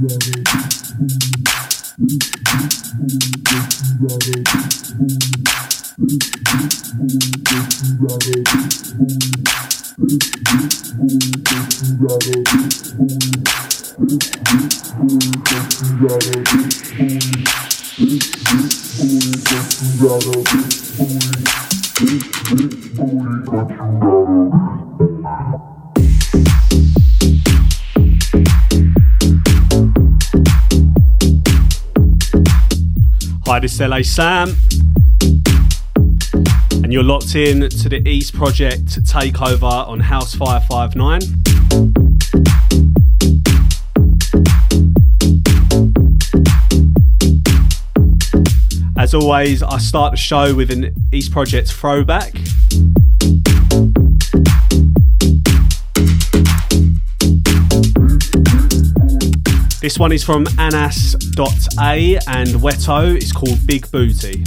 Colorado. This is LA Sam. And you're locked in to the East Project takeover on House 559. As always, I start the show with an East Project throwback. This one is from Anas.a and Weto. It's called Big Booty.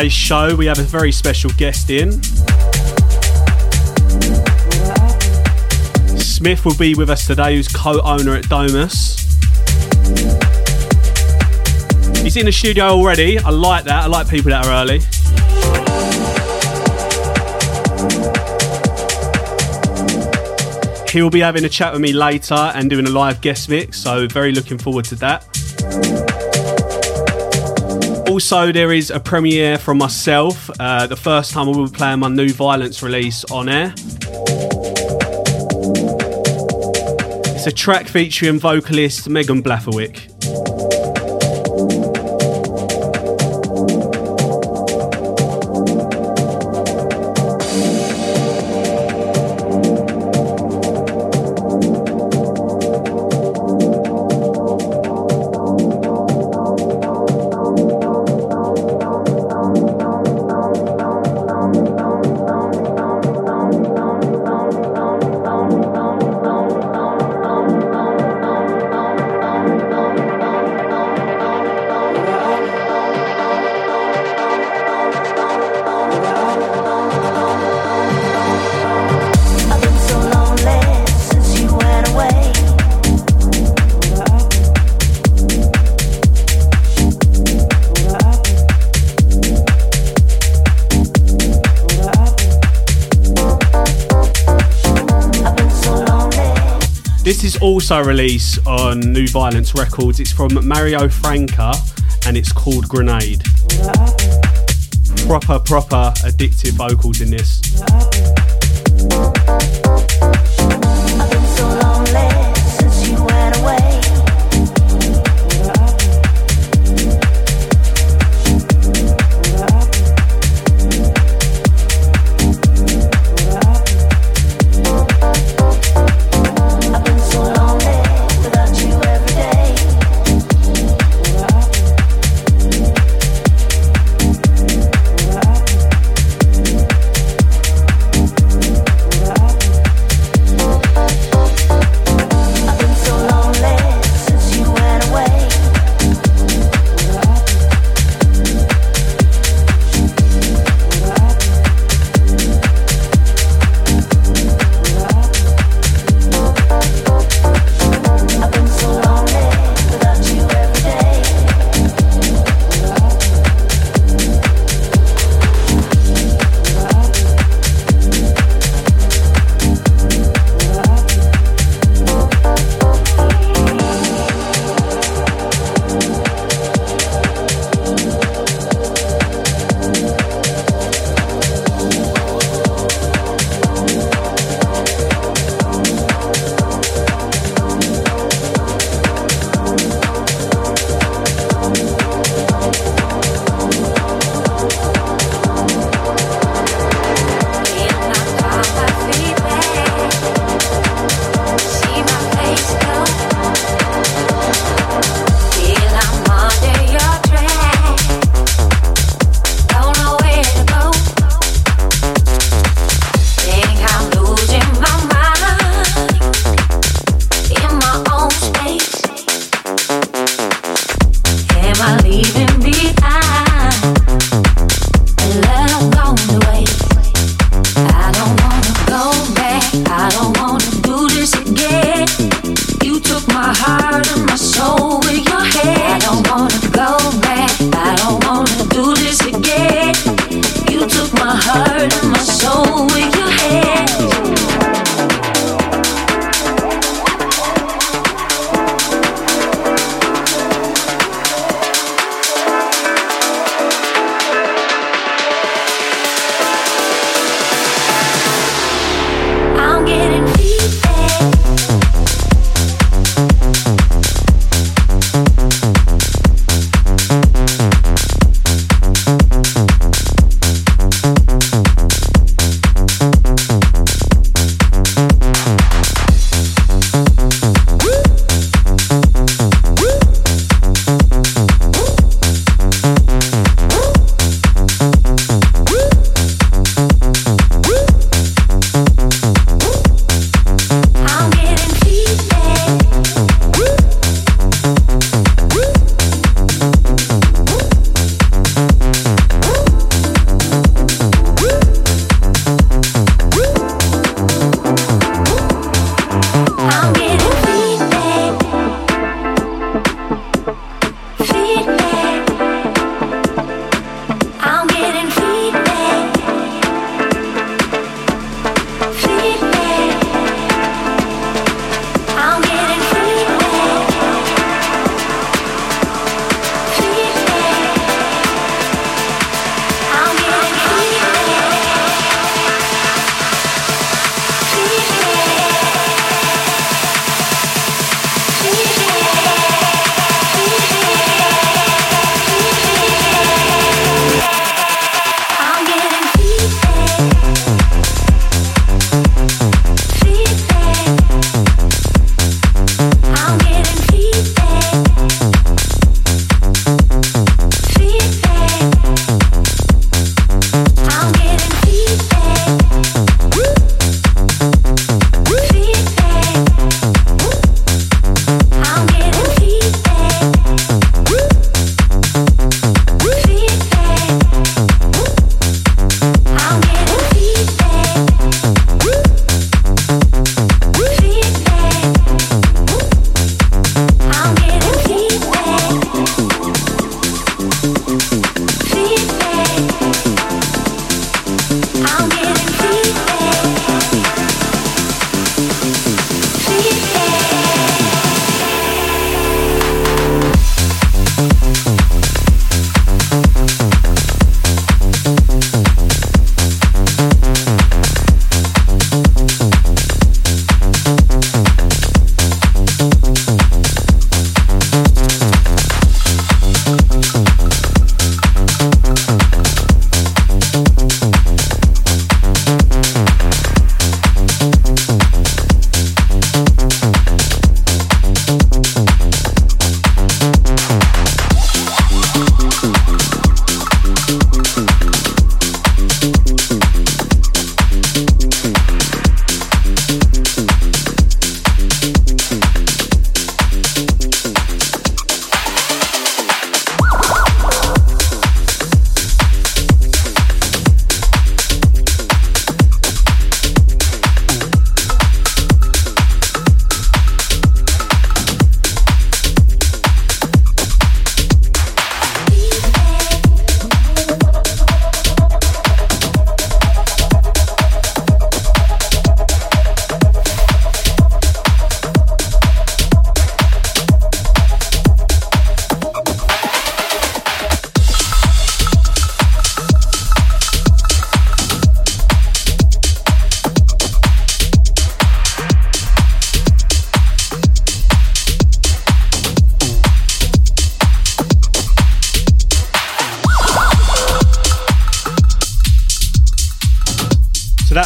Today's show, we have a very special guest in. Smith will be with us today, who's co-owner at Domus. He's in the studio already. I like that. I like people that are early. He'll be having a chat with me later and doing a live guest mix, so very looking forward to that. Also, there is a premiere from myself. Uh, the first time I will be playing my new Violence release on air. It's a track featuring vocalist Megan Blafferwick. Also released on New Violence Records. It's from Mario Franca and it's called Grenade. Proper, proper addictive vocals in this.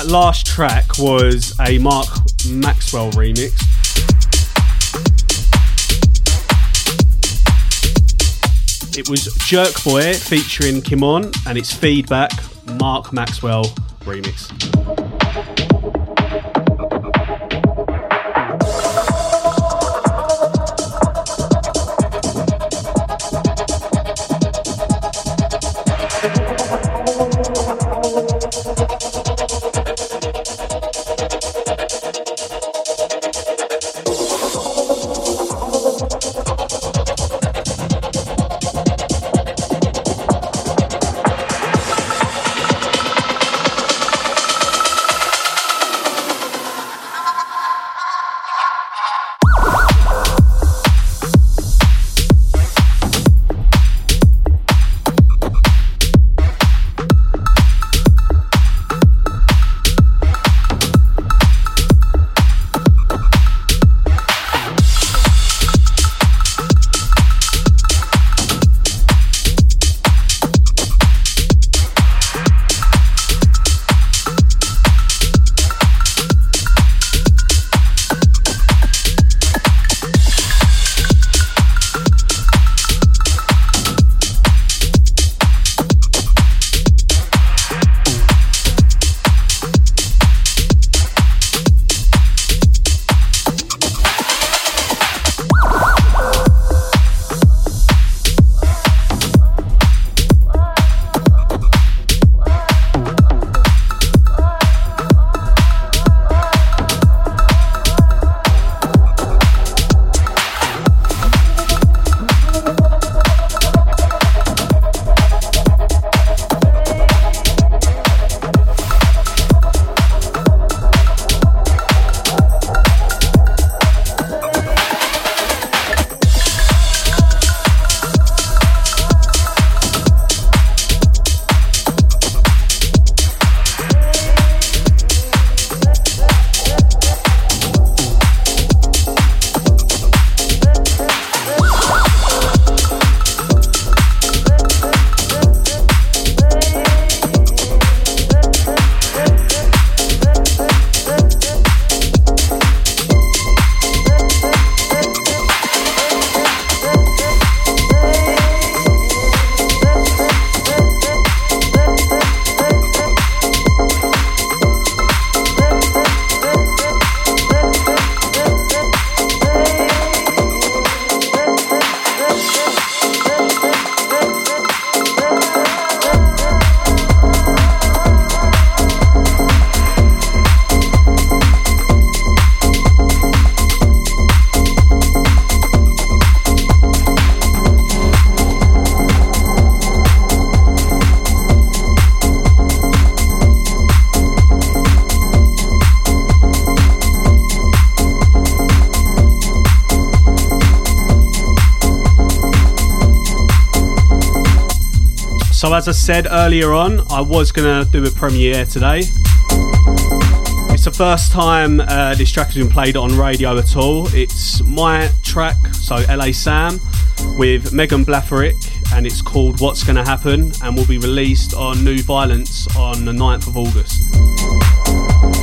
That last track was a Mark Maxwell remix. It was Jerk Boy featuring Kimon and its feedback Mark Maxwell remix. As I said earlier on, I was going to do a premiere today. It's the first time uh, this track has been played on radio at all. It's my track, so LA Sam, with Megan Blatherick, and it's called What's Gonna Happen, and will be released on New Violence on the 9th of August.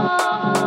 Oh.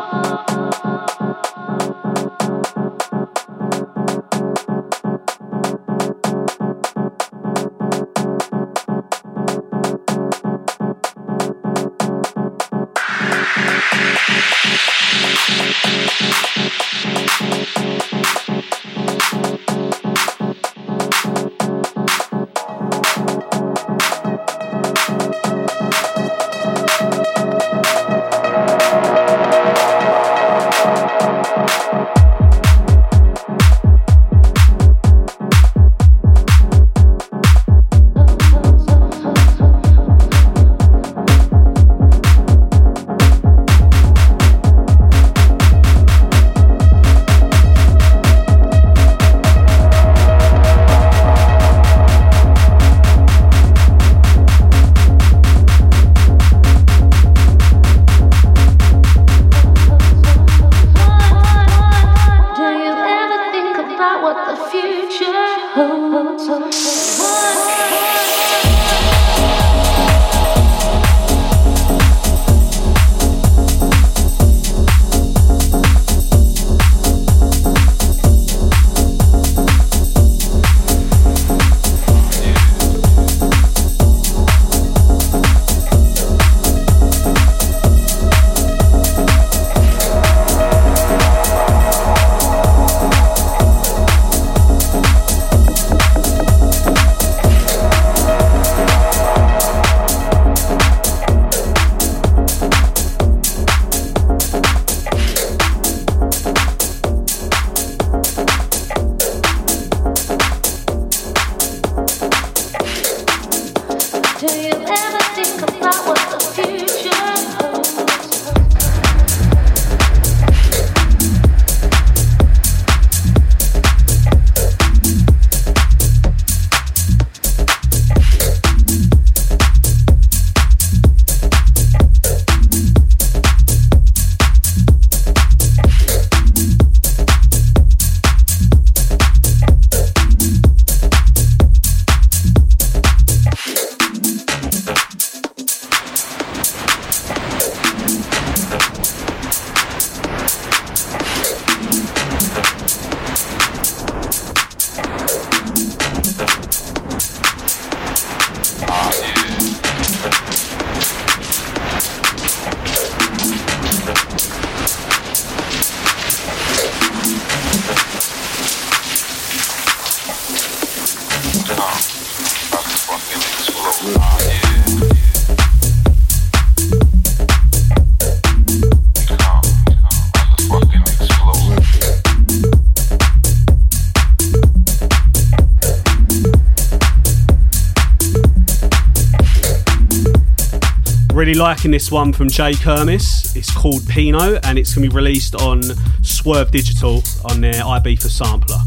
Liking this one from Jay Kermis. It's called Pino and it's going to be released on Swerve Digital on their Ibiza sampler.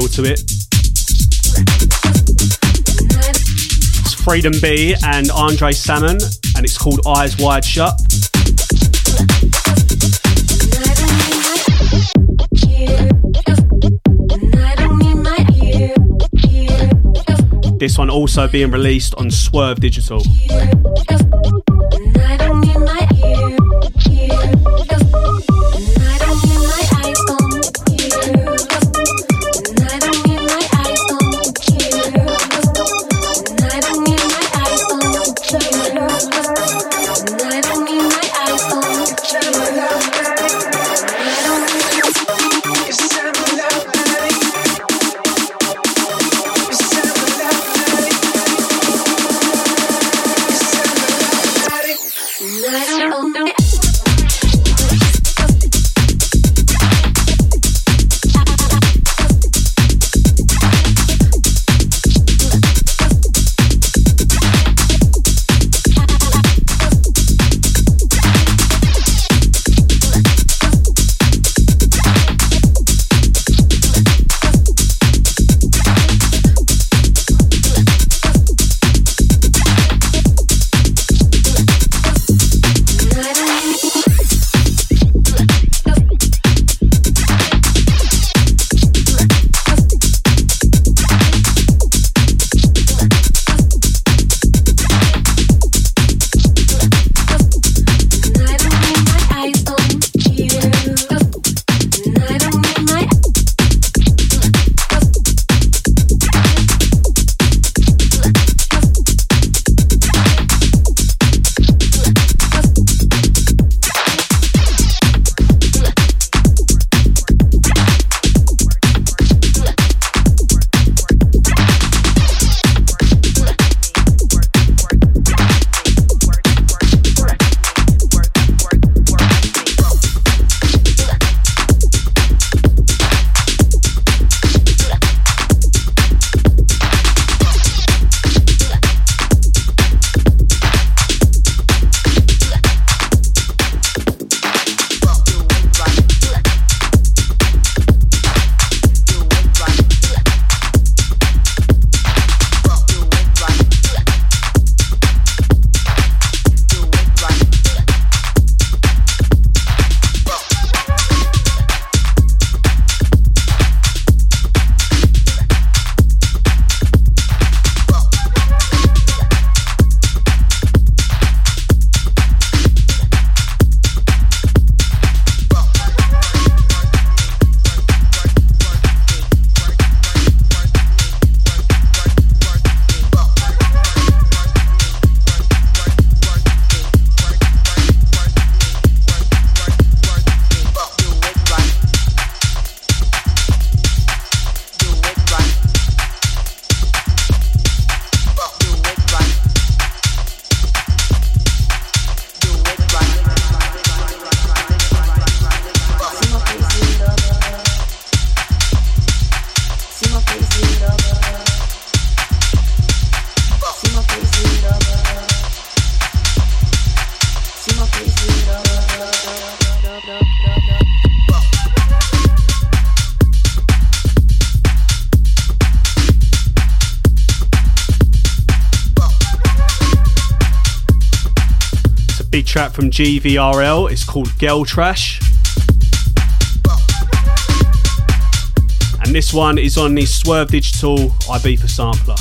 Feel to it. It's Freedom B and Andre Salmon, and it's called Eyes Wide Shut. This one also being released on Swerve Digital. From GVRL. It's called Girl Trash. And this one is on the Swerve Digital Ibiza sampler.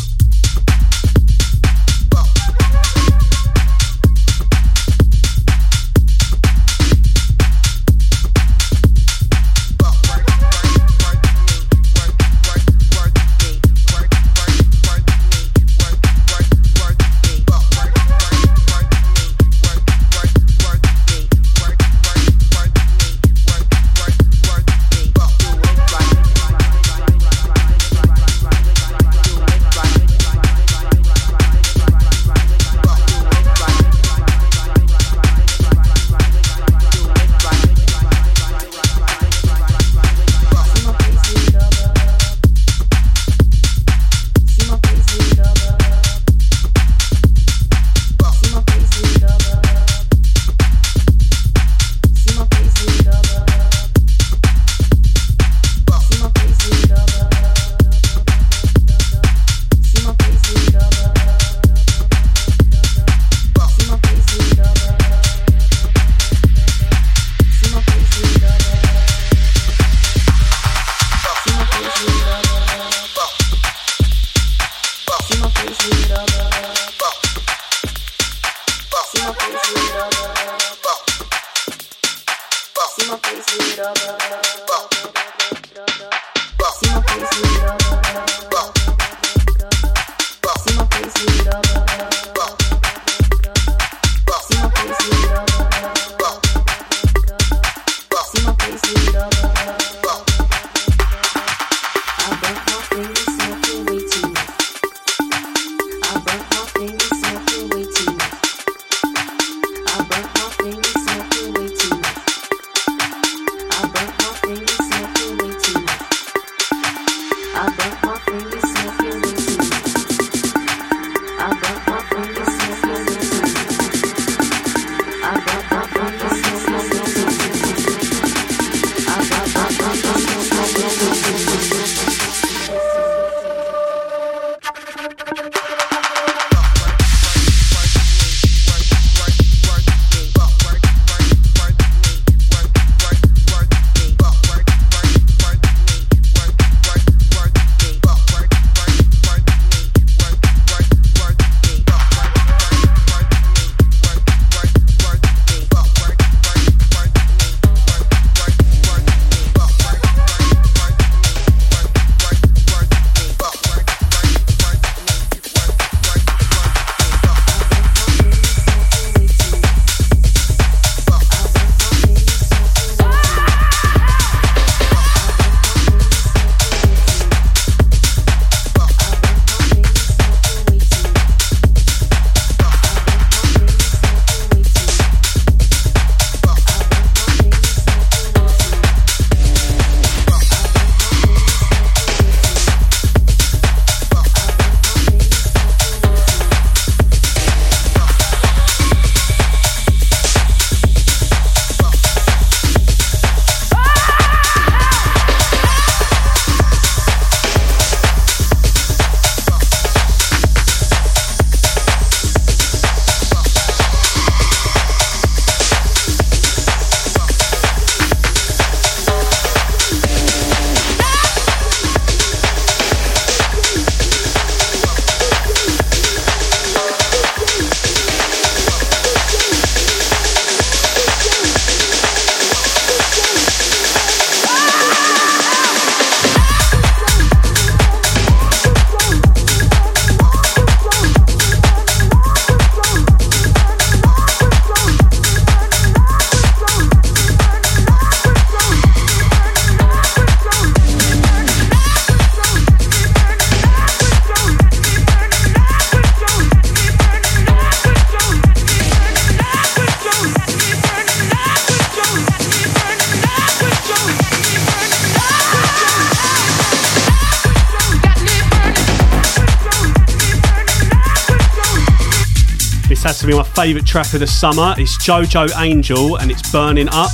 Favourite track of the summer. It's Jojo Angel and it's Burning Up,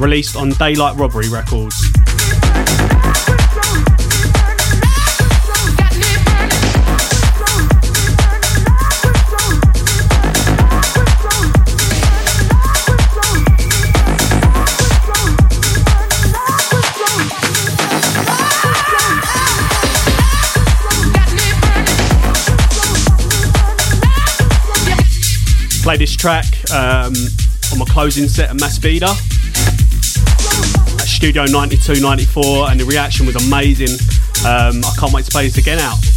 released on Daylight Robbery Records. Play this track um, on my closing set at Maspida at Studio 92 94, and the reaction was amazing. Um, I can't wait to play this again out.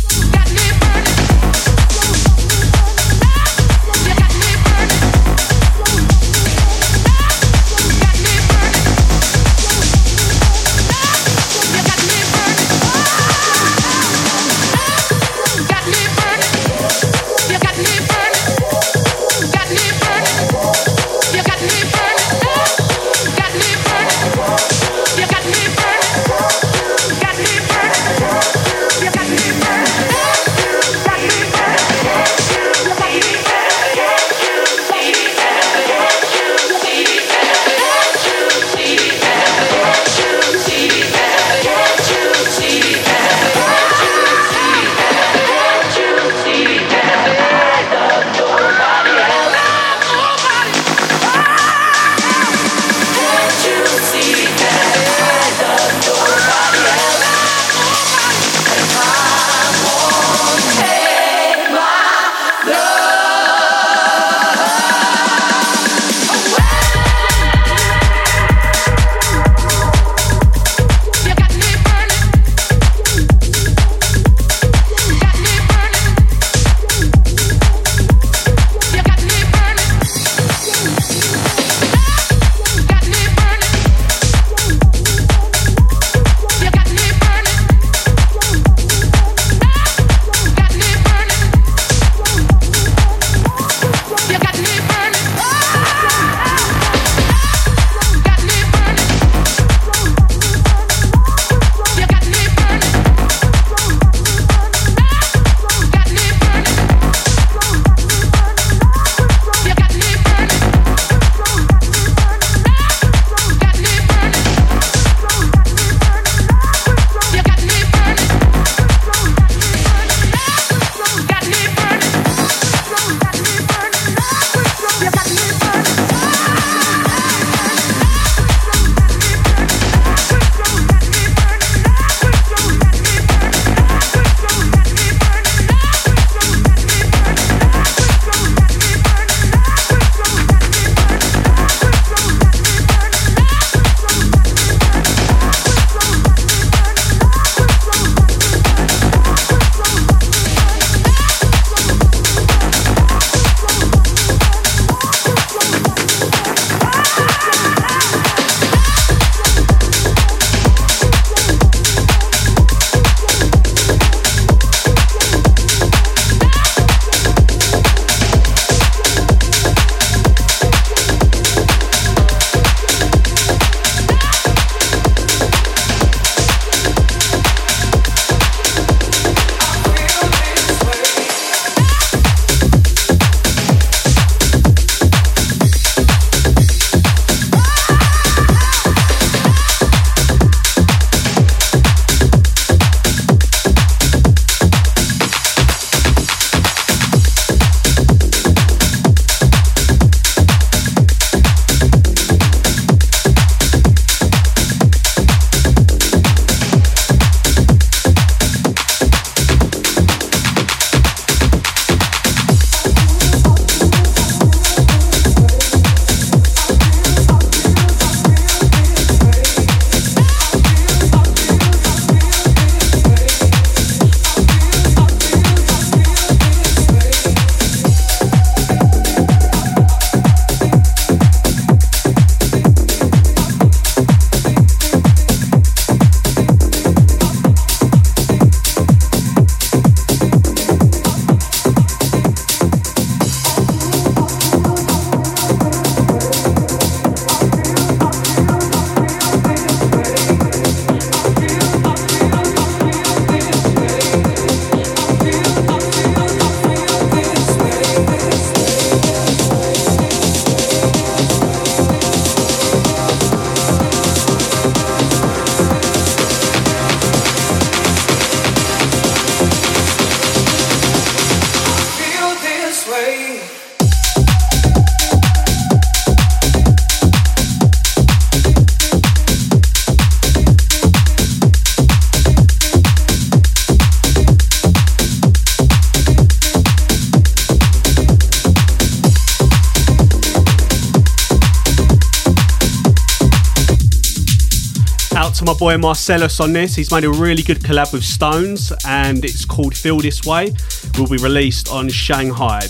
My boy Marcellus on this. He's made a really good collab with Stones and it's called Feel This Way. Will be released on Shanghai.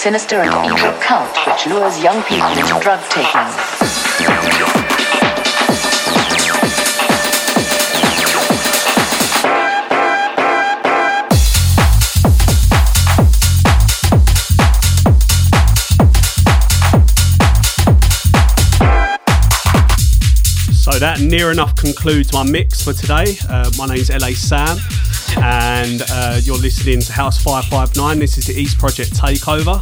Sinister and evil cult which lures young people into drug taking. So that near enough concludes my mix for today. Uh, my name's LA Sam and uh, you're listening to House 559. This is the East Project Takeover.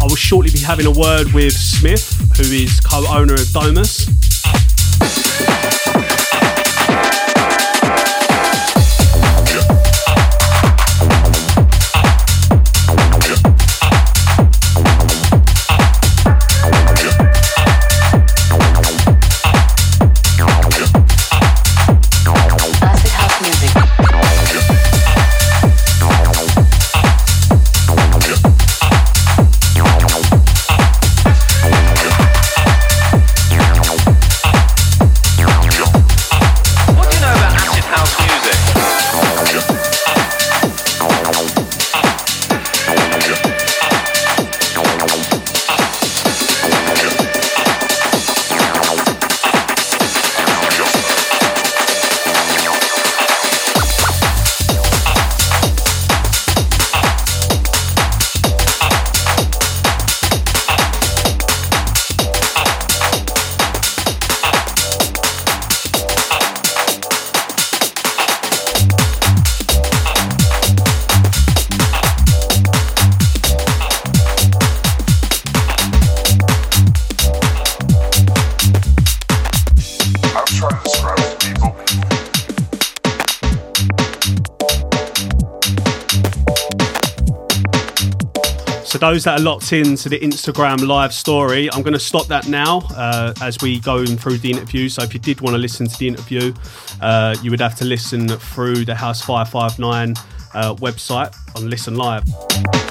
I will shortly be having a word with Smith, who is co owner of Domus. Those that are locked into the Instagram live story, I'm going to stop that now uh, as we go through the interview. So if you did want to listen to the interview, uh, you would have to listen through the House 559 uh, website on Listen Live.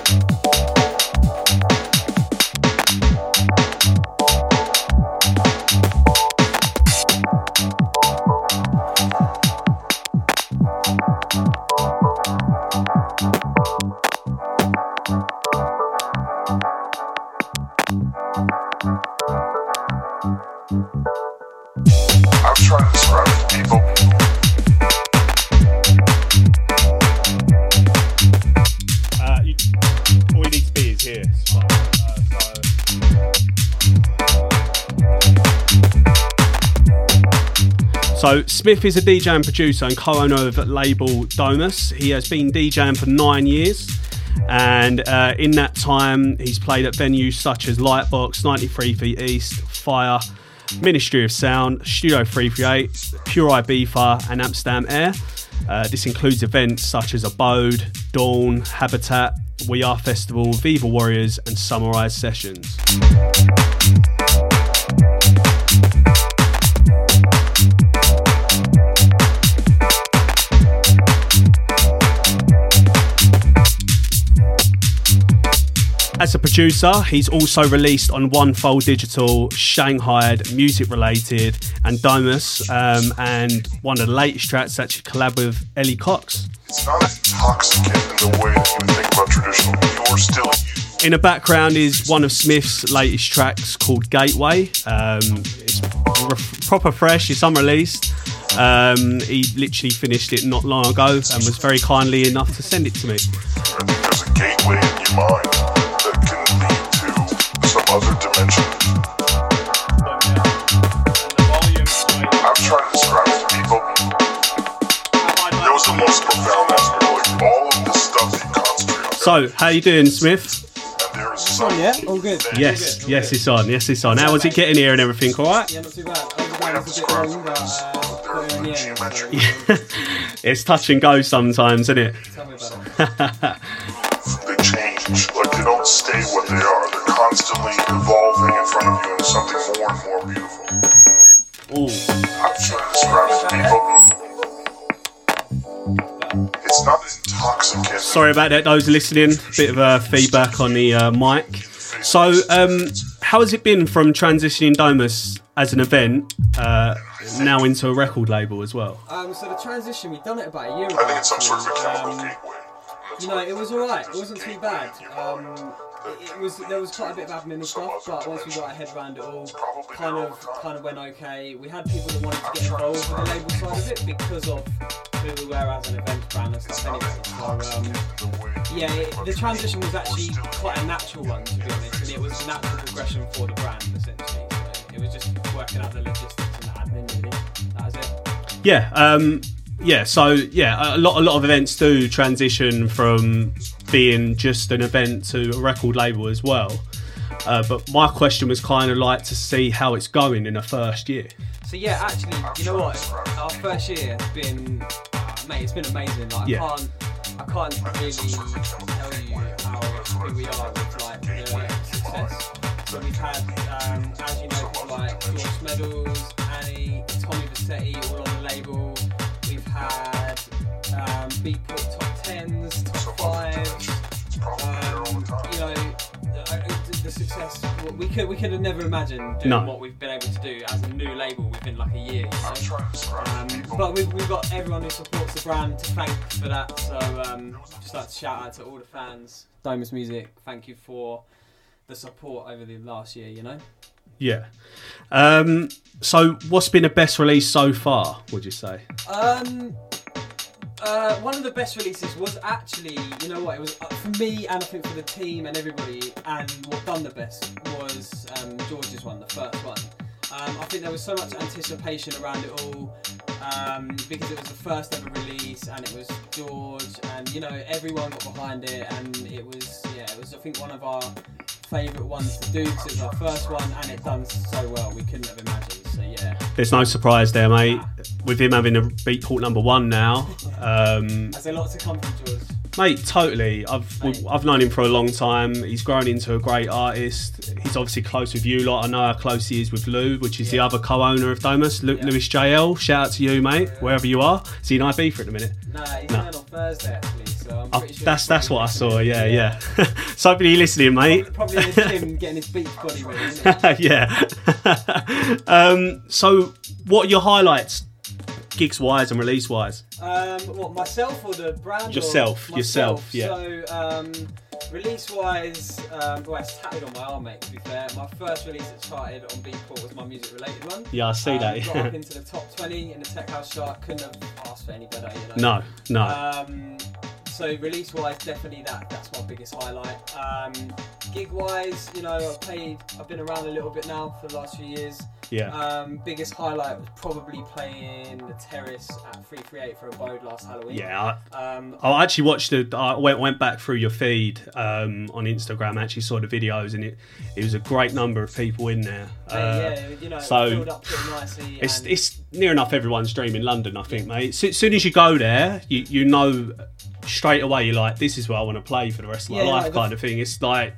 Smith is a DJ and producer and co owner of label Domus. He has been DJing for nine years, and uh, in that time, he's played at venues such as Lightbox, 93 Feet East, Fire, Ministry of Sound, Studio 338, Pure Ibiza, and Amsterdam Air. Uh, this includes events such as Abode, Dawn, Habitat, We Are Festival, Viva Warriors, and Summarise Sessions. As a producer, he's also released on One Fold Digital, Shanghai, Music Related, and Domus, um, and one of the latest tracks actually collab with Ellie Cox. It's not as intoxicant in the way that you think about traditional. You're still in the background is one of Smith's latest tracks called Gateway. Um, it's proper fresh, it's unreleased. Um, he literally finished it not long ago and was very kindly enough to send it to me. I think there's a gateway in your mind other dimension. I'm trying to describe it to people. It was the most profound aspect, like all of the stuff he concentrated. So, how you doing, Smith? It's on, oh, yeah? All good. Yes, all good. yes, it's on. Yes, it's on. How was it getting here and everything? All right? Yeah, not too bad. I was a bit long, but yeah. it's touch and go sometimes, isn't it? Tell me about it. they change. Like they don't stay what they are. They're constantly evolving in front of you into something more and more beautiful. Ooh. I'm trying to describe it to people. It's not intoxicant. Sorry about that, those listening. Bit of uh, feedback on the uh, mic. So, um, how has it been from transitioning Domus as an event uh, now into a record label as well? Um, so the transition, we've done it about a year ago. I think it's some sort of a chemical um, gateway. You know, it was alright. It wasn't too bad. Um, it, was there was quite a bit of admin and stuff, but once we got our head around it all, kind of kind of went okay. We had people that wanted to get involved with the label side of it because of who we were as an event brand and stuff anyway. So um, yeah, it, the transition was actually quite a natural one to be honest, and it was a natural progression for the brand essentially. So it was just working out the logistics and the admin. Really, that was it. Yeah. Um, yeah, so yeah, a lot a lot of events do transition from being just an event to a record label as well. Uh, but my question was kind of like to see how it's going in the first year. So yeah, actually, you know what? Our first year has been, mate, it's been amazing. Like Yeah. I can't, I can't really tell you how happy we are with like the success. So we've had, um, as you know, like George Smeddles, Annie, Tommy Vercetti, all on the label. We've had um, Beatport top tens, top success we could we could have never imagined doing No. what we've been able to do as a new label within like a year. You know? um, but we've, we've got everyone who supports the brand to thank for that. So um, just like to shout out to all the fans, Domus Music. Thank you for the support over the last year. You know. Yeah. Um, so, what's been the best release so far? Would you say? Um, uh, one of the best releases was actually, you know what, it was uh, for me and I think for the team and everybody, and what done the best was um, George's one, the first one. Um, I think there was so much anticipation around it all um, because it was the first ever release and it was George and you know everyone got behind it and it was yeah it was I think one of our favourite ones to do because it was our first one and it done so well we couldn't have imagined so yeah There's no surprise there, mate. With him having a Beatport number one now, um, has there lot to come from George mate. Totally. I've Mate. I've known him for a long time. He's grown into a great artist. He's obviously close with you lot. I know how close he is with Lou, which is the other co-owner of Domus, Lu- Yeah. Lewis JL. Shout out to you, mate, wherever you are. See you in IB for it in a minute. Nah, he's going on Thursday actually, so I'm Oh, pretty sure. that's that's what I saw. listening. Yeah, yeah. so hopefully you're listening, mate. Probably the gym getting his beach body ready. Yeah. um, so, what are your highlights, gigs wise and release wise? um, what myself or the brand? Yourself, yourself, yeah. So um, release wise, um, well, it's tatted on my arm, mate. To be fair, my first release that charted on Beatport was my music related one. Yeah, I see Um, that. Got up into the top 20 in the Tech House chart. Couldn't have asked for any better, you know. no, no. Um, so release wise, definitely that that's my biggest highlight. Um, gig wise, you know, I've played, I've been around a little bit now for the last few years. Yeah. Um, biggest highlight was probably playing the terrace at 338 for Abode last Halloween. yeah. I, Um, I actually watched the. I went went back through your feed um, on Instagram. Actually saw the videos, and it it was a great number of people in there. Uh, yeah, you know, so filled up pretty nicely. It's, it's near enough everyone's dream in London, I think, mate. So, as soon as you go there, you, you know straight away you're like, this is where I want to play for the rest of my Yeah, life, kind of thing. It's like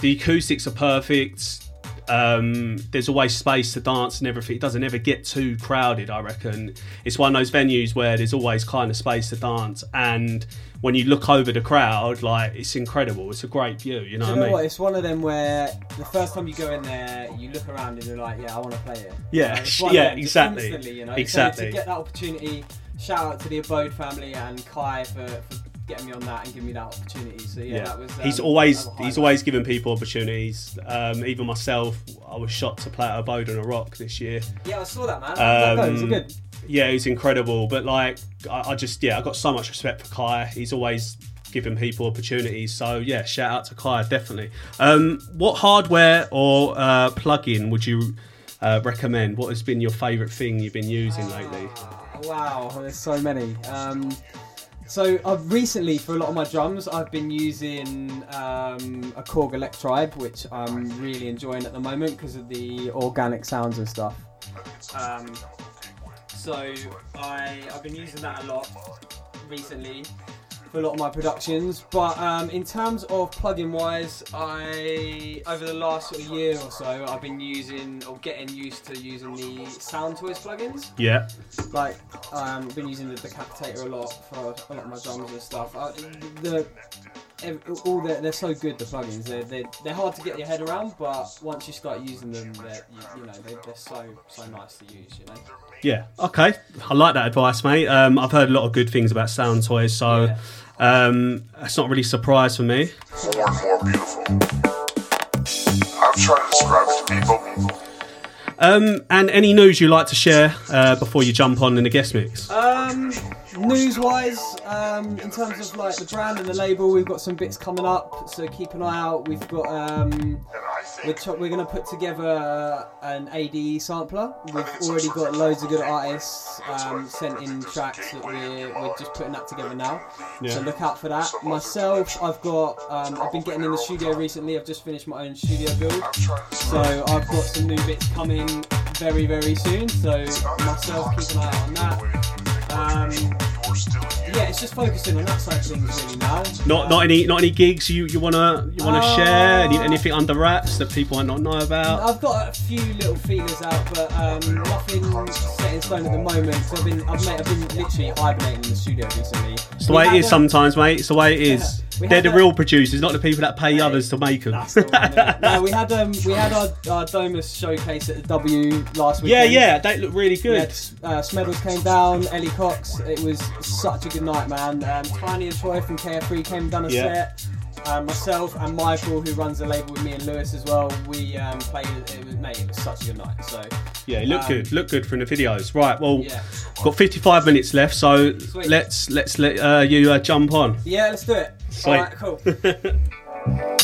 the acoustics are perfect. Um, there's always space to dance and everything. It doesn't ever get too crowded, I reckon. It's one of those venues where there's always kind of space to dance, and when you look over the crowd, like it's incredible. It's a great view, you know Do what you know I mean? what? It's one of them where the first time you go in there, you look around and you're like, yeah, I want to play it. Yeah, You know, it's one of yeah, exactly, you know? exactly. So to get that opportunity, shout out to the Abode family and Kai for, for getting me on that and giving me that opportunity. So yeah, that was. Um, he's always he's always given people opportunities. Um, even myself, I was shot to play at Abode on a Rock this year. Yeah, I saw that man. Did that go? Was it Um, good? Yeah, it was incredible. But like, I, I just yeah, I got so much respect for Kai. He's always giving people opportunities. So yeah, shout out to Kai definitely. Um, what hardware or uh, plugin would you uh, recommend? What has been your favourite thing you've been using lately? Wow, there's so many. Um, so I've recently, for a lot of my drums, I've been using um, a Korg Electribe, which I'm really enjoying at the moment because of the organic sounds and stuff. Um, so I I've been using that a lot recently for a lot of my productions. But um, in terms of plugin wise, I over the last sort of year or so, I've been using or getting used to using the Sound Toys plugins Yeah, like um, I've been using the decapitator a lot for a lot of my drums and stuff. Uh, the all the, they're so good the plugins. They're, they're they're hard to get your head around, but once you start using them, they're, you, you know they're, they're so so nice to use. You know. yeah. Okay, I like that advice, mate. Um, I've heard a lot of good things about Sound Toys, so Yeah. um, that's not really a surprise for me. more and more beautiful. I've tried to describe it to people. Um, and any news you like to share uh, before you jump on in the guest mix? Um, news wise, um, in terms of like the brand and the label, we've got some bits coming up, so keep an eye out. We've got um, we're, tr- we're gonna put together an ADE sampler. We've already got loads of good artists um, sent in tracks that we're, we're just putting that together now. Yeah. So look out for that. Myself, I've got um, I've been getting in the studio recently. I've just finished my own studio build, so I've got some new bits coming very very soon. So myself, keep an eye out on that. Um, yeah, it's just focusing on that side of things really now. Not not any not any gigs you, you wanna you wanna Uh, share any, anything under wraps that people might not know about. I've got a few little feelers out, but um, nothing set in stone at the moment. So I've been, I've, mate, I've been literally hibernating in the studio recently. It's the way it is sometimes, mate. It's the way it is. We They're the a- real producers, not the people that pay others to make them. That's the one. no, we had um, we had our, our Domus showcase at the W last week. yeah, yeah, they look really good. had, uh, Smeddles came down, Ellie Cox. It was such a good night, man. Um, Tiny and Troy from KF3 came and done a Yeah. set. Um, myself and Michael, who runs the label with me and Lewis as well, we um, played. It was mate, it was such a good night. So Yeah, it looked um, good. Looked good from the videos. Right, well, yeah, got 55 minutes left, so Sweet. let's let's let uh, you uh, jump on. yeah, let's do it. Sweet. All right, cool.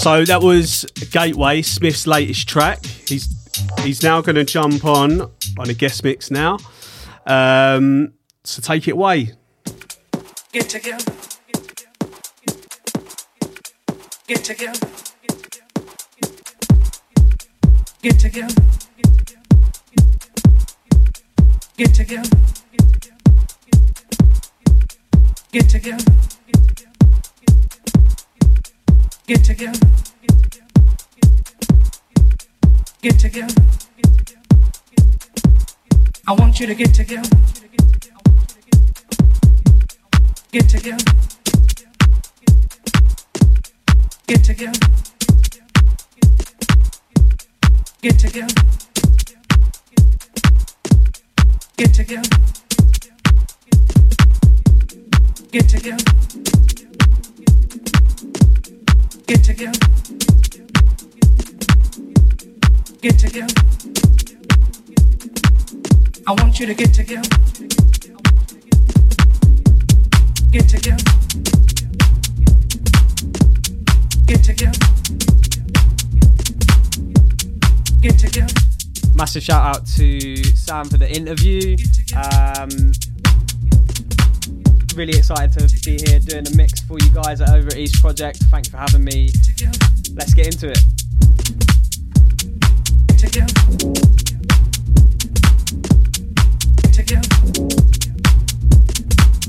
So that was Gateway, Smith's latest track. He's he's now going to jump on on a guest mix now. Um, so take it away. Get together. Get together. Get together. Get together. Get together. Get together. Get together. Get together. Get together. I want you to get together. Get together. Get together. Get together. Get together. Get together. Get together. Get together. I want you to get together. Get together. Get together. Get together. Massive shout out to Sam for the interview. Um, really excited to be here doing a mix for you guys at Over at East Project. Thanks for having me. Let's get into it.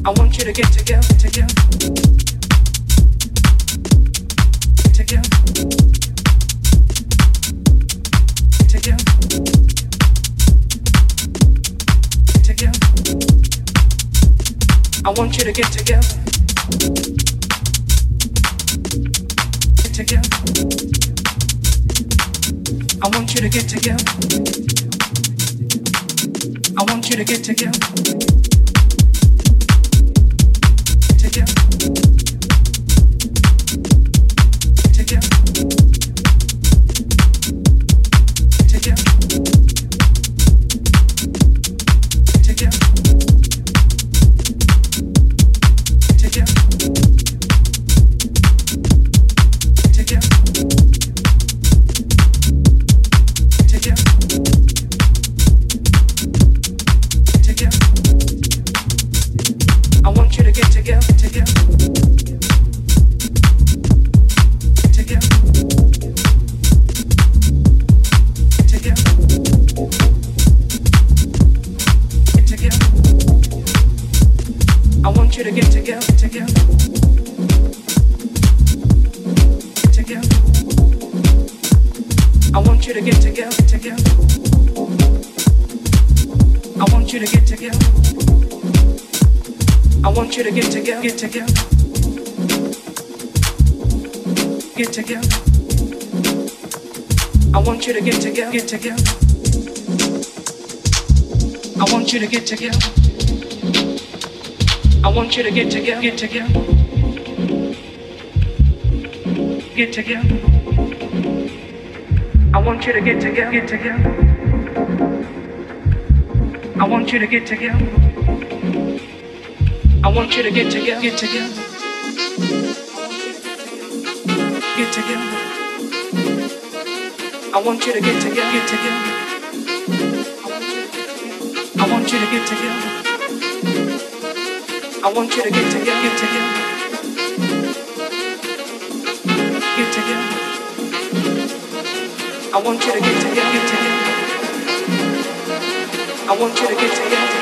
I want you to get together, together. You to get together. Get together. I want you to get together. I want you to get together. Get together. Get together. I want you to get together. Get together. I want you to get together. I want you to get together. Get together. Get together. I want you to get together. Get together. I want you to get together. I want you to get to get together, get together, I want you to get to get together. I want you to get together, I want you to get to get together. Get together. I want you to get to get together. I want you to get together.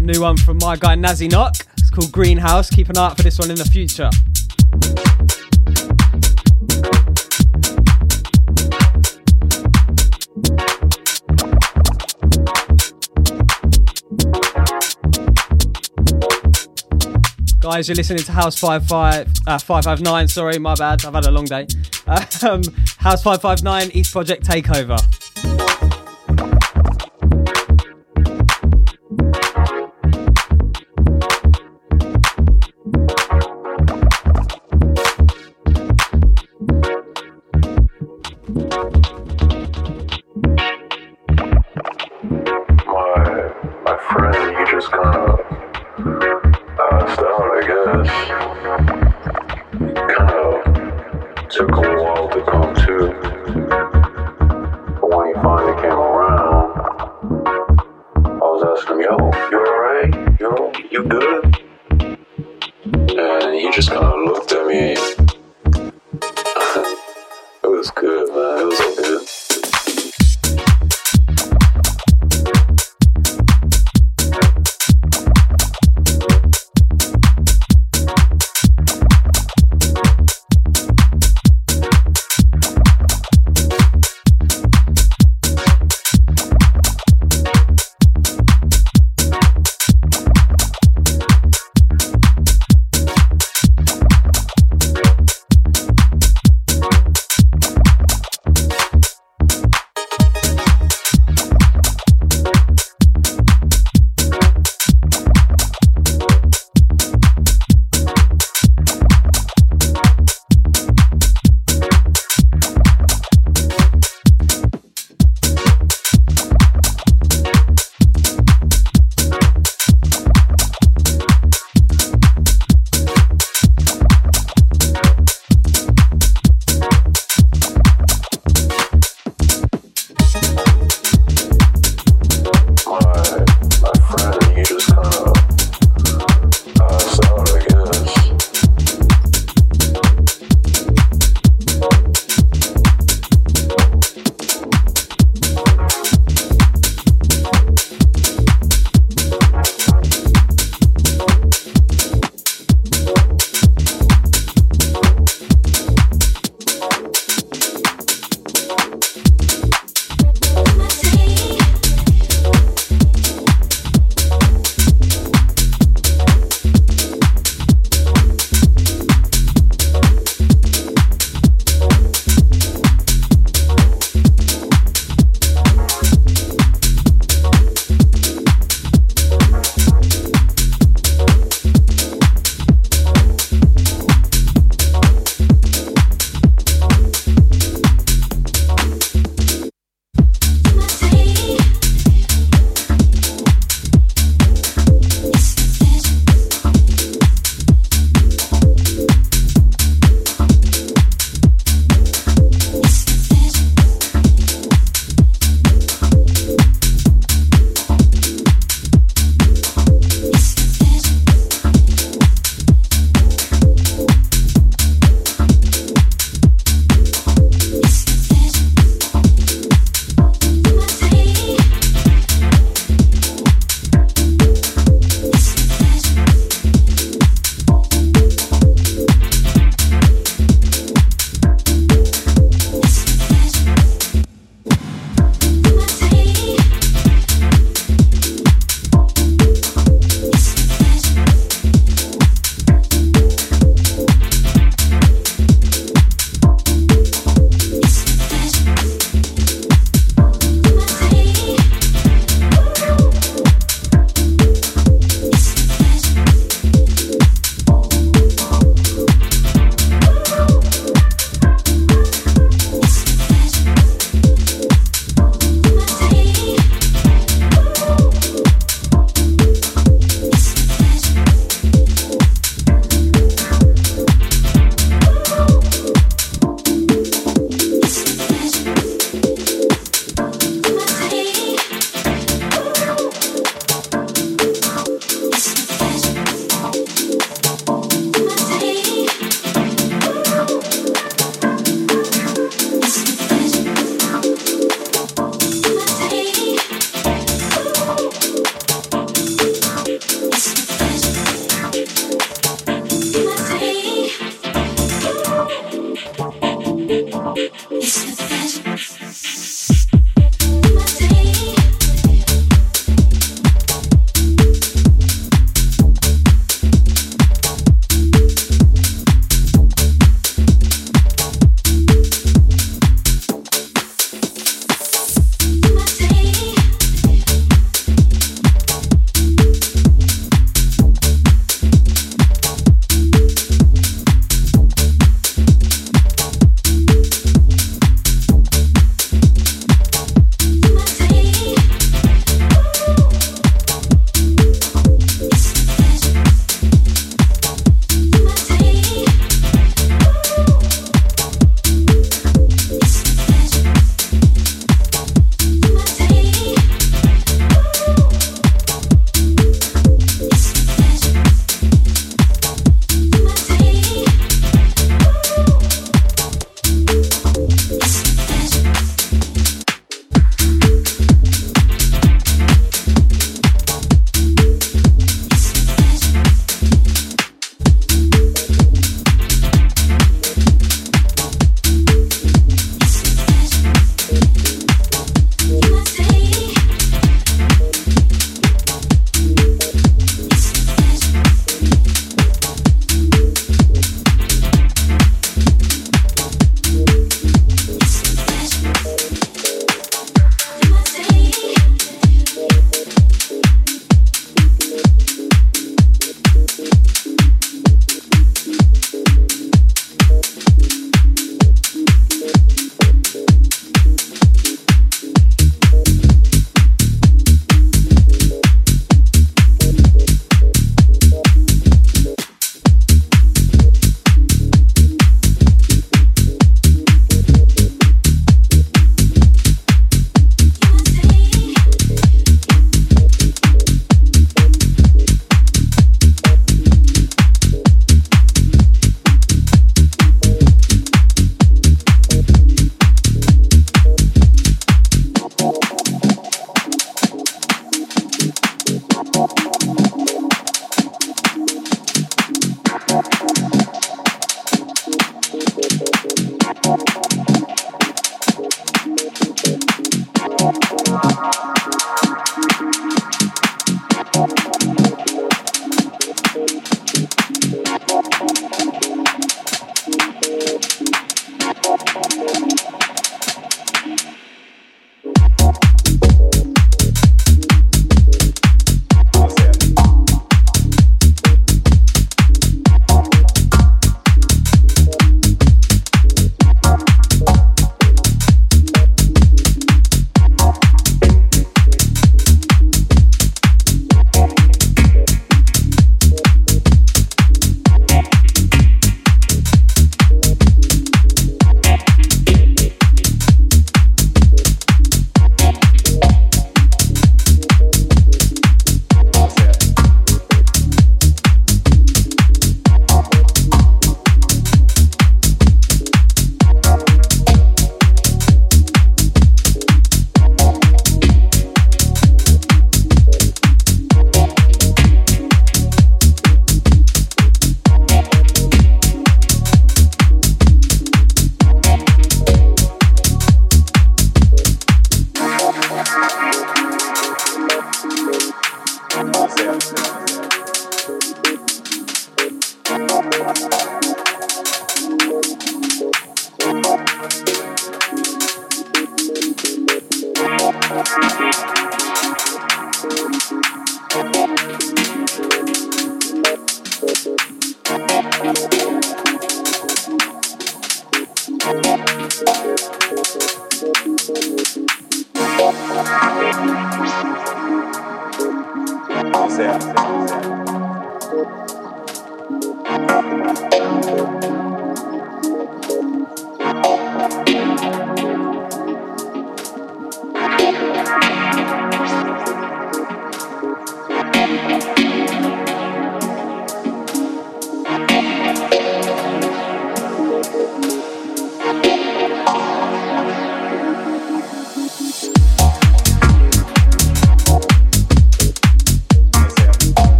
New one from my guy Nazi Knock. It's called Greenhouse. Keep an eye out for this one in the future. Guys, you're listening to House 55, uh, 559. Sorry, my bad. I've had a long day. Um, House 559, East Project Takeover.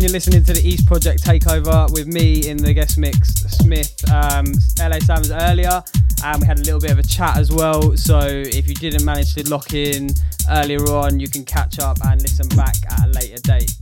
In, you're listening to the East Project Takeover with me in the guest mix, Smith, um, LA Sounds earlier, and we had a little bit of a chat as well. So if you didn't manage to lock in earlier on, you can catch up and listen back at a later date.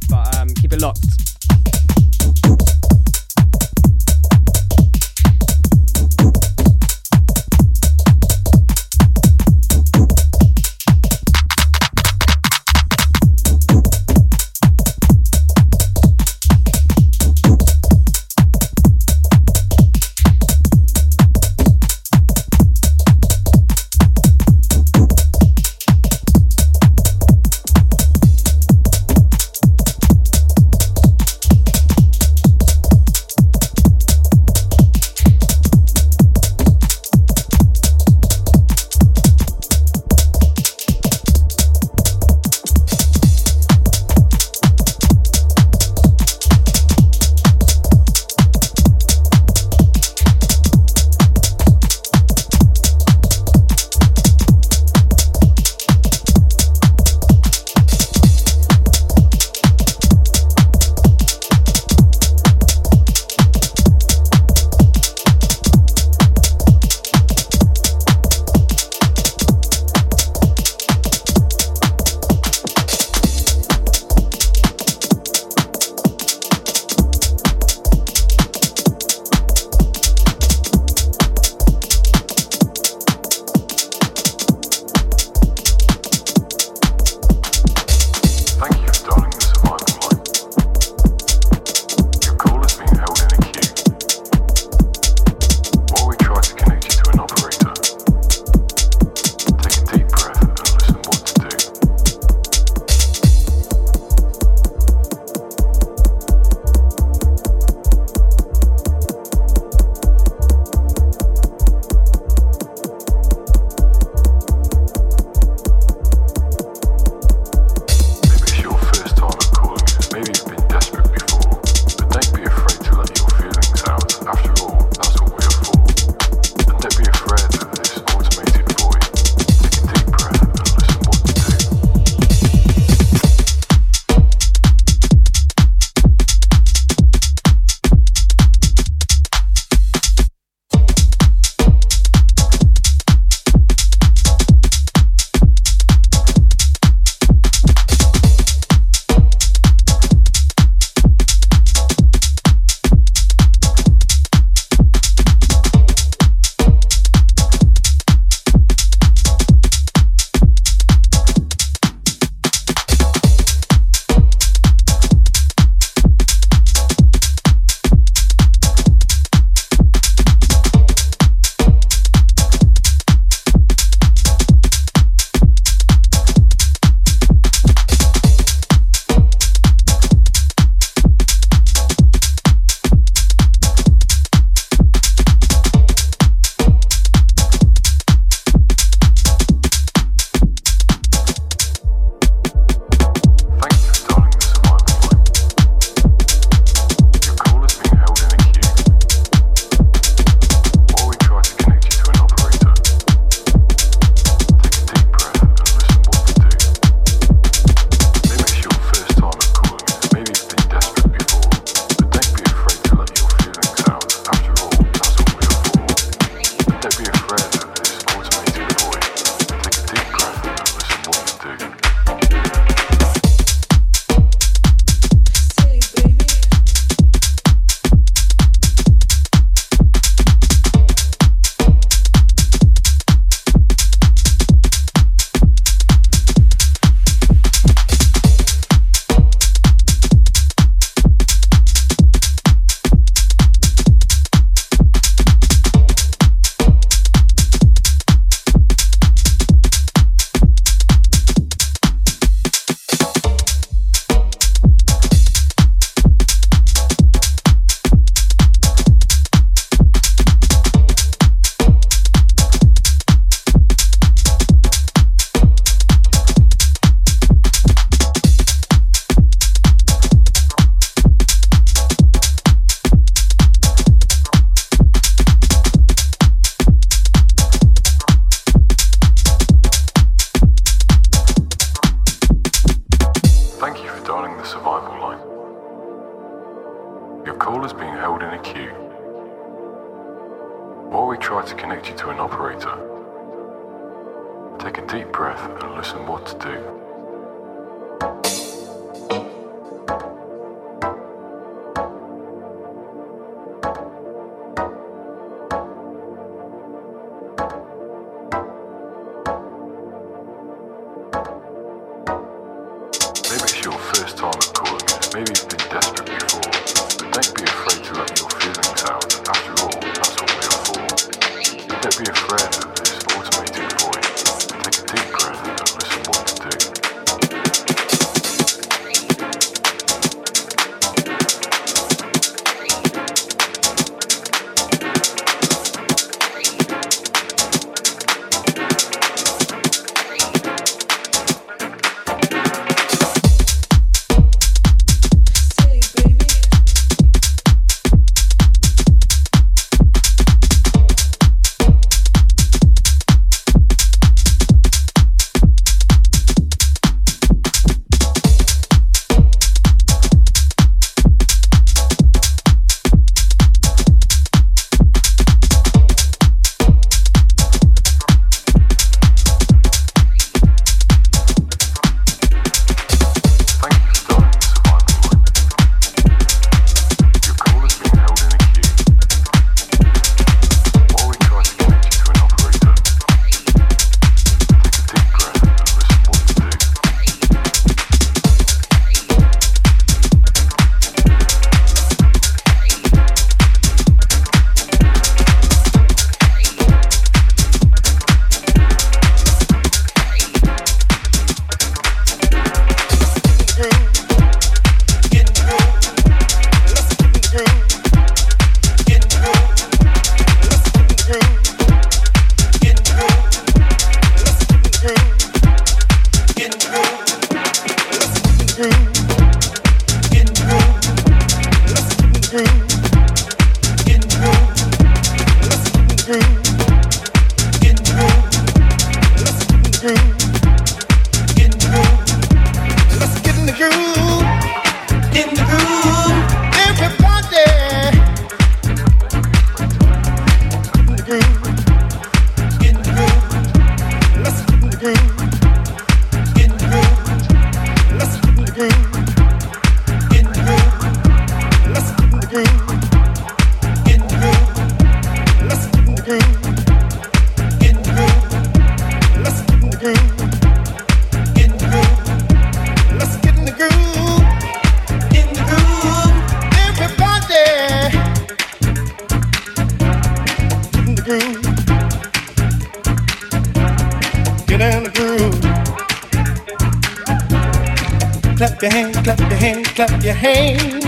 clap your hands, clap your hands, clap your hands.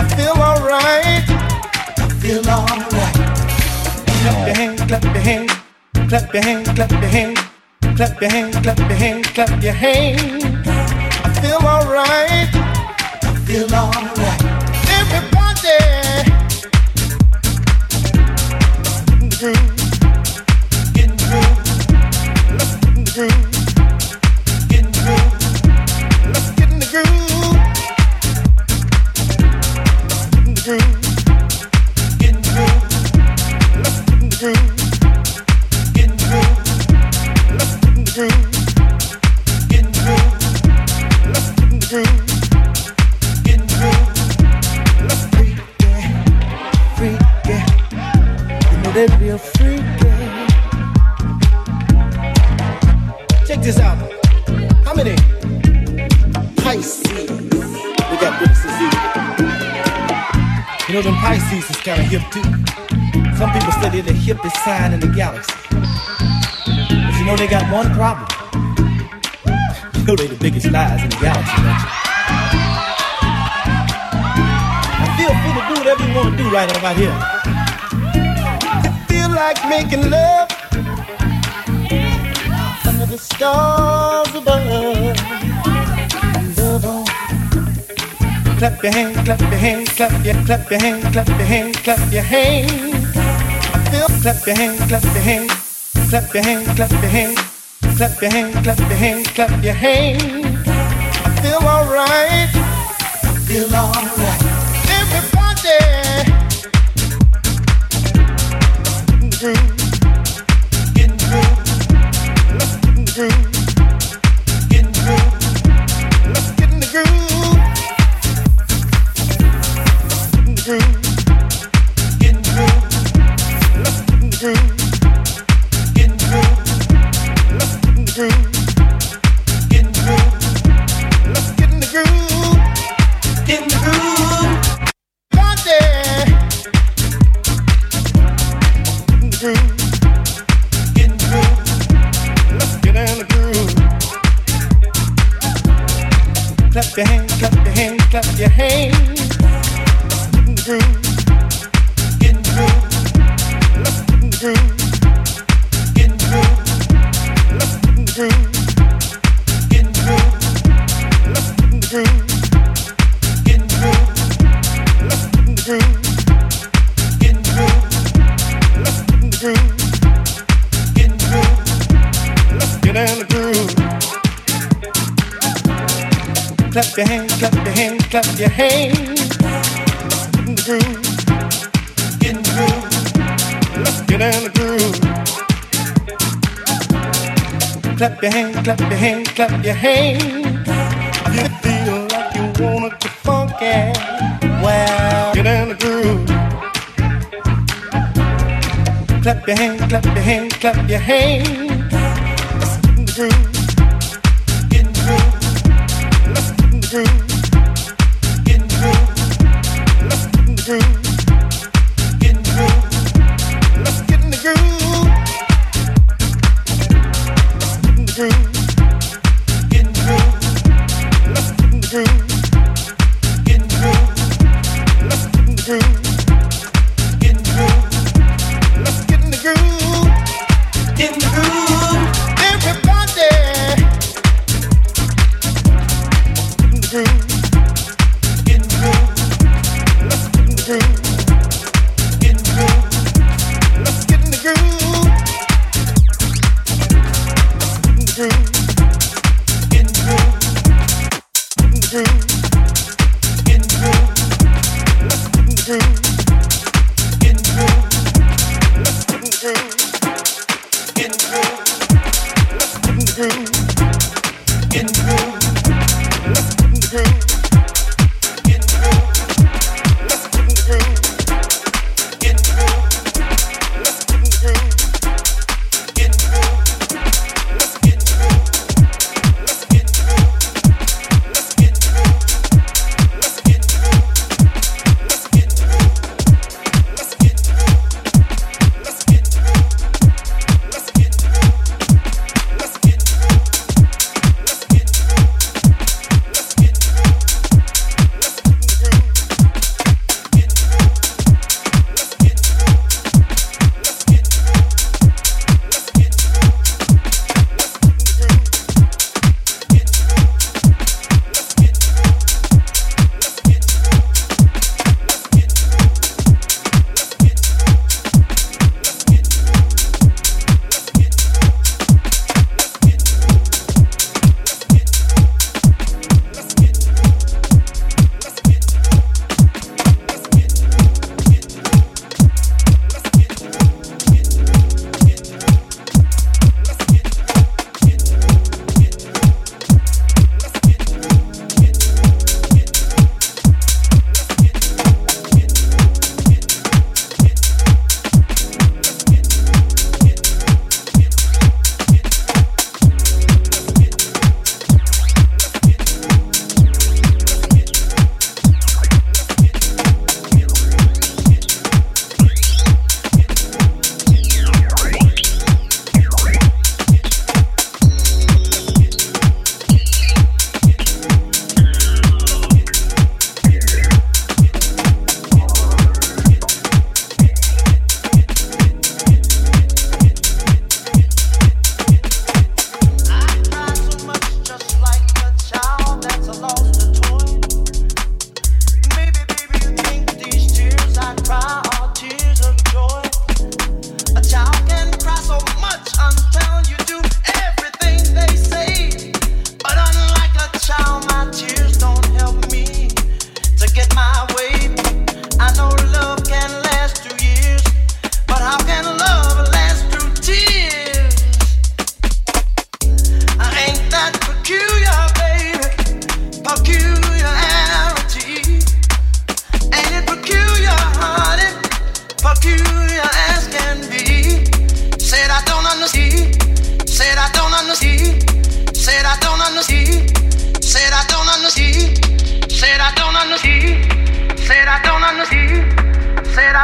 I feel alright. I feel alright. Clap your hands, clap your hands, clap your hands, clap your hands, clap your hands, clap your hands, clap your hands. I feel alright. I feel alright. Everybody. Groove. the groove. Let's get in the groove. the problem? You know they the biggest lies in the galaxy, don't you? I feel free to do whatever you want to do right about here. You feel like making love under the stars above. Clap your hands, clap your hands, clap your, clap your hands, clap your hands, clap your hands. Clap your hands, clap your hands, clap your hands, clap your hands clap your hands, clap your hands, clap your hands. I feel alright. I feel alright. clap your hands. You feel like you wanna get funky, well, get in the groove. Clap your hands, clap your hands, clap your hands.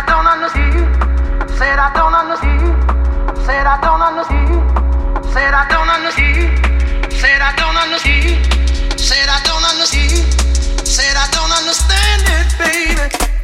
Don't understand. Said I don't understand. Said I don't understand. Said I don't understand. Said I don't understand. Said I don't understand. Said I don't understand it, baby.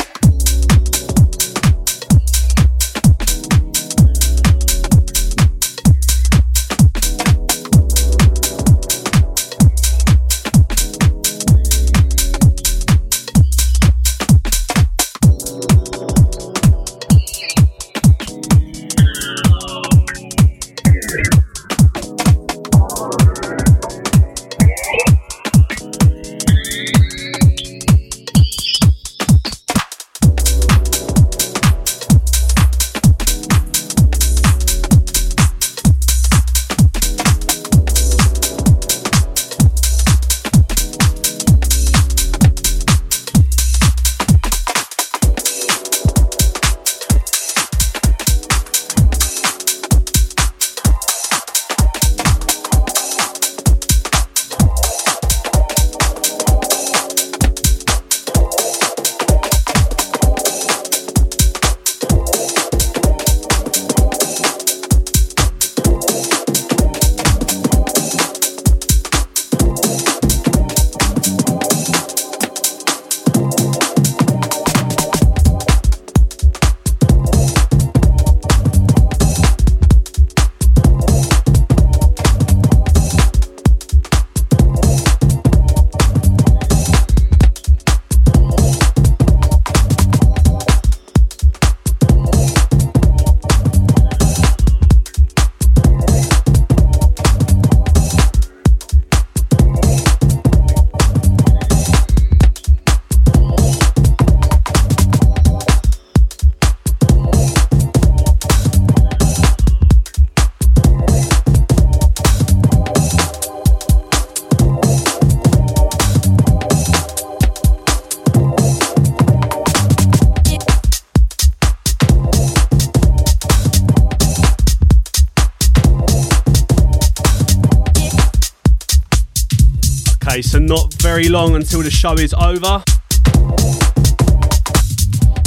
Very long until the show is over.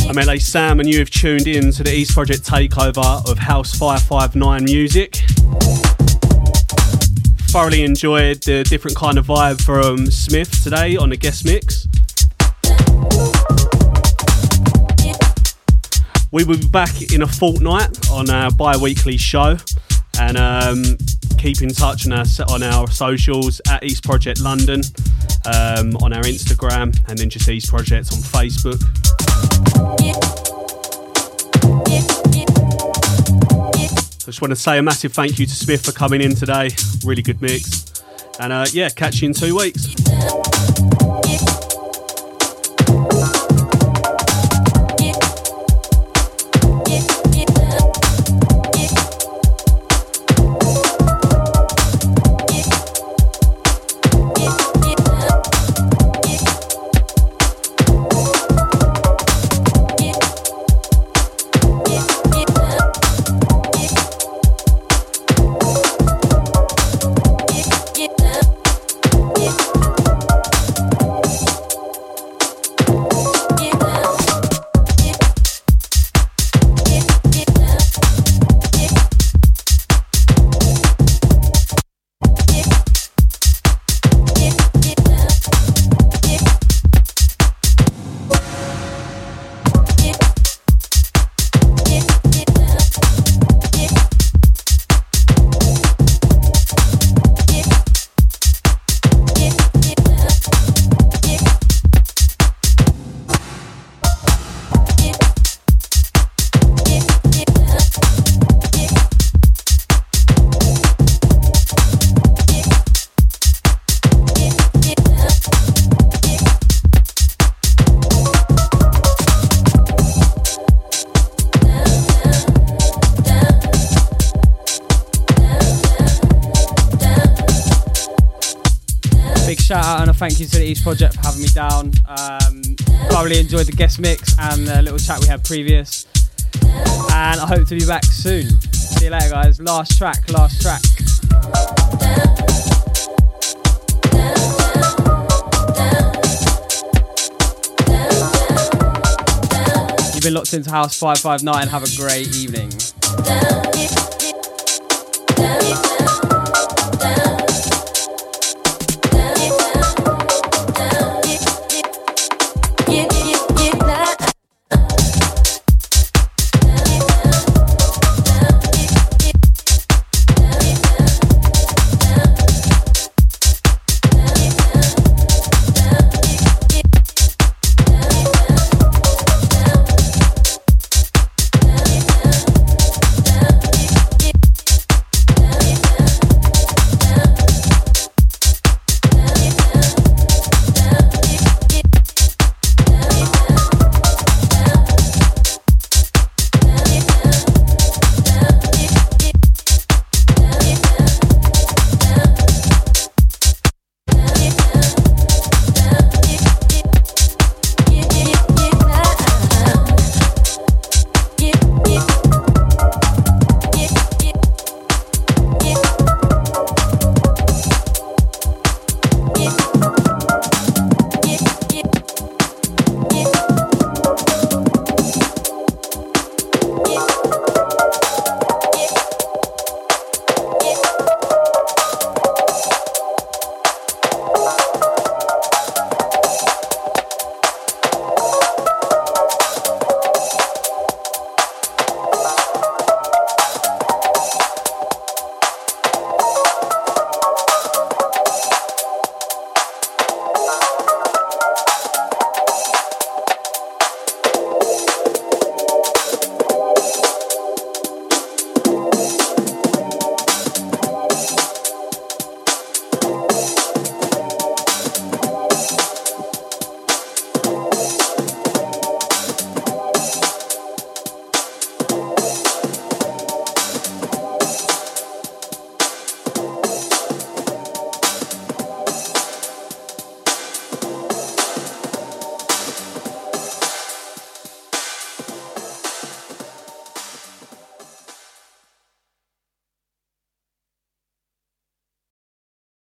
I'm LA Sam, and you have tuned in to the East Project takeover of House 559 Music. Thoroughly enjoyed the different kind of vibe from Smith today on the guest mix. We will be back in a fortnight on our bi weekly show and um, keep in touch on our, on our socials at East Project London, um, on our Instagram, and then just East Project on Facebook. I just want to say a massive thank you to Smith for coming in today. Really good mix. And uh, yeah, catch you in two weeks. Chat we had previous. And I hope to be back soon. See you later, guys. Last track, last track. You've been locked into House 559. Have a great evening.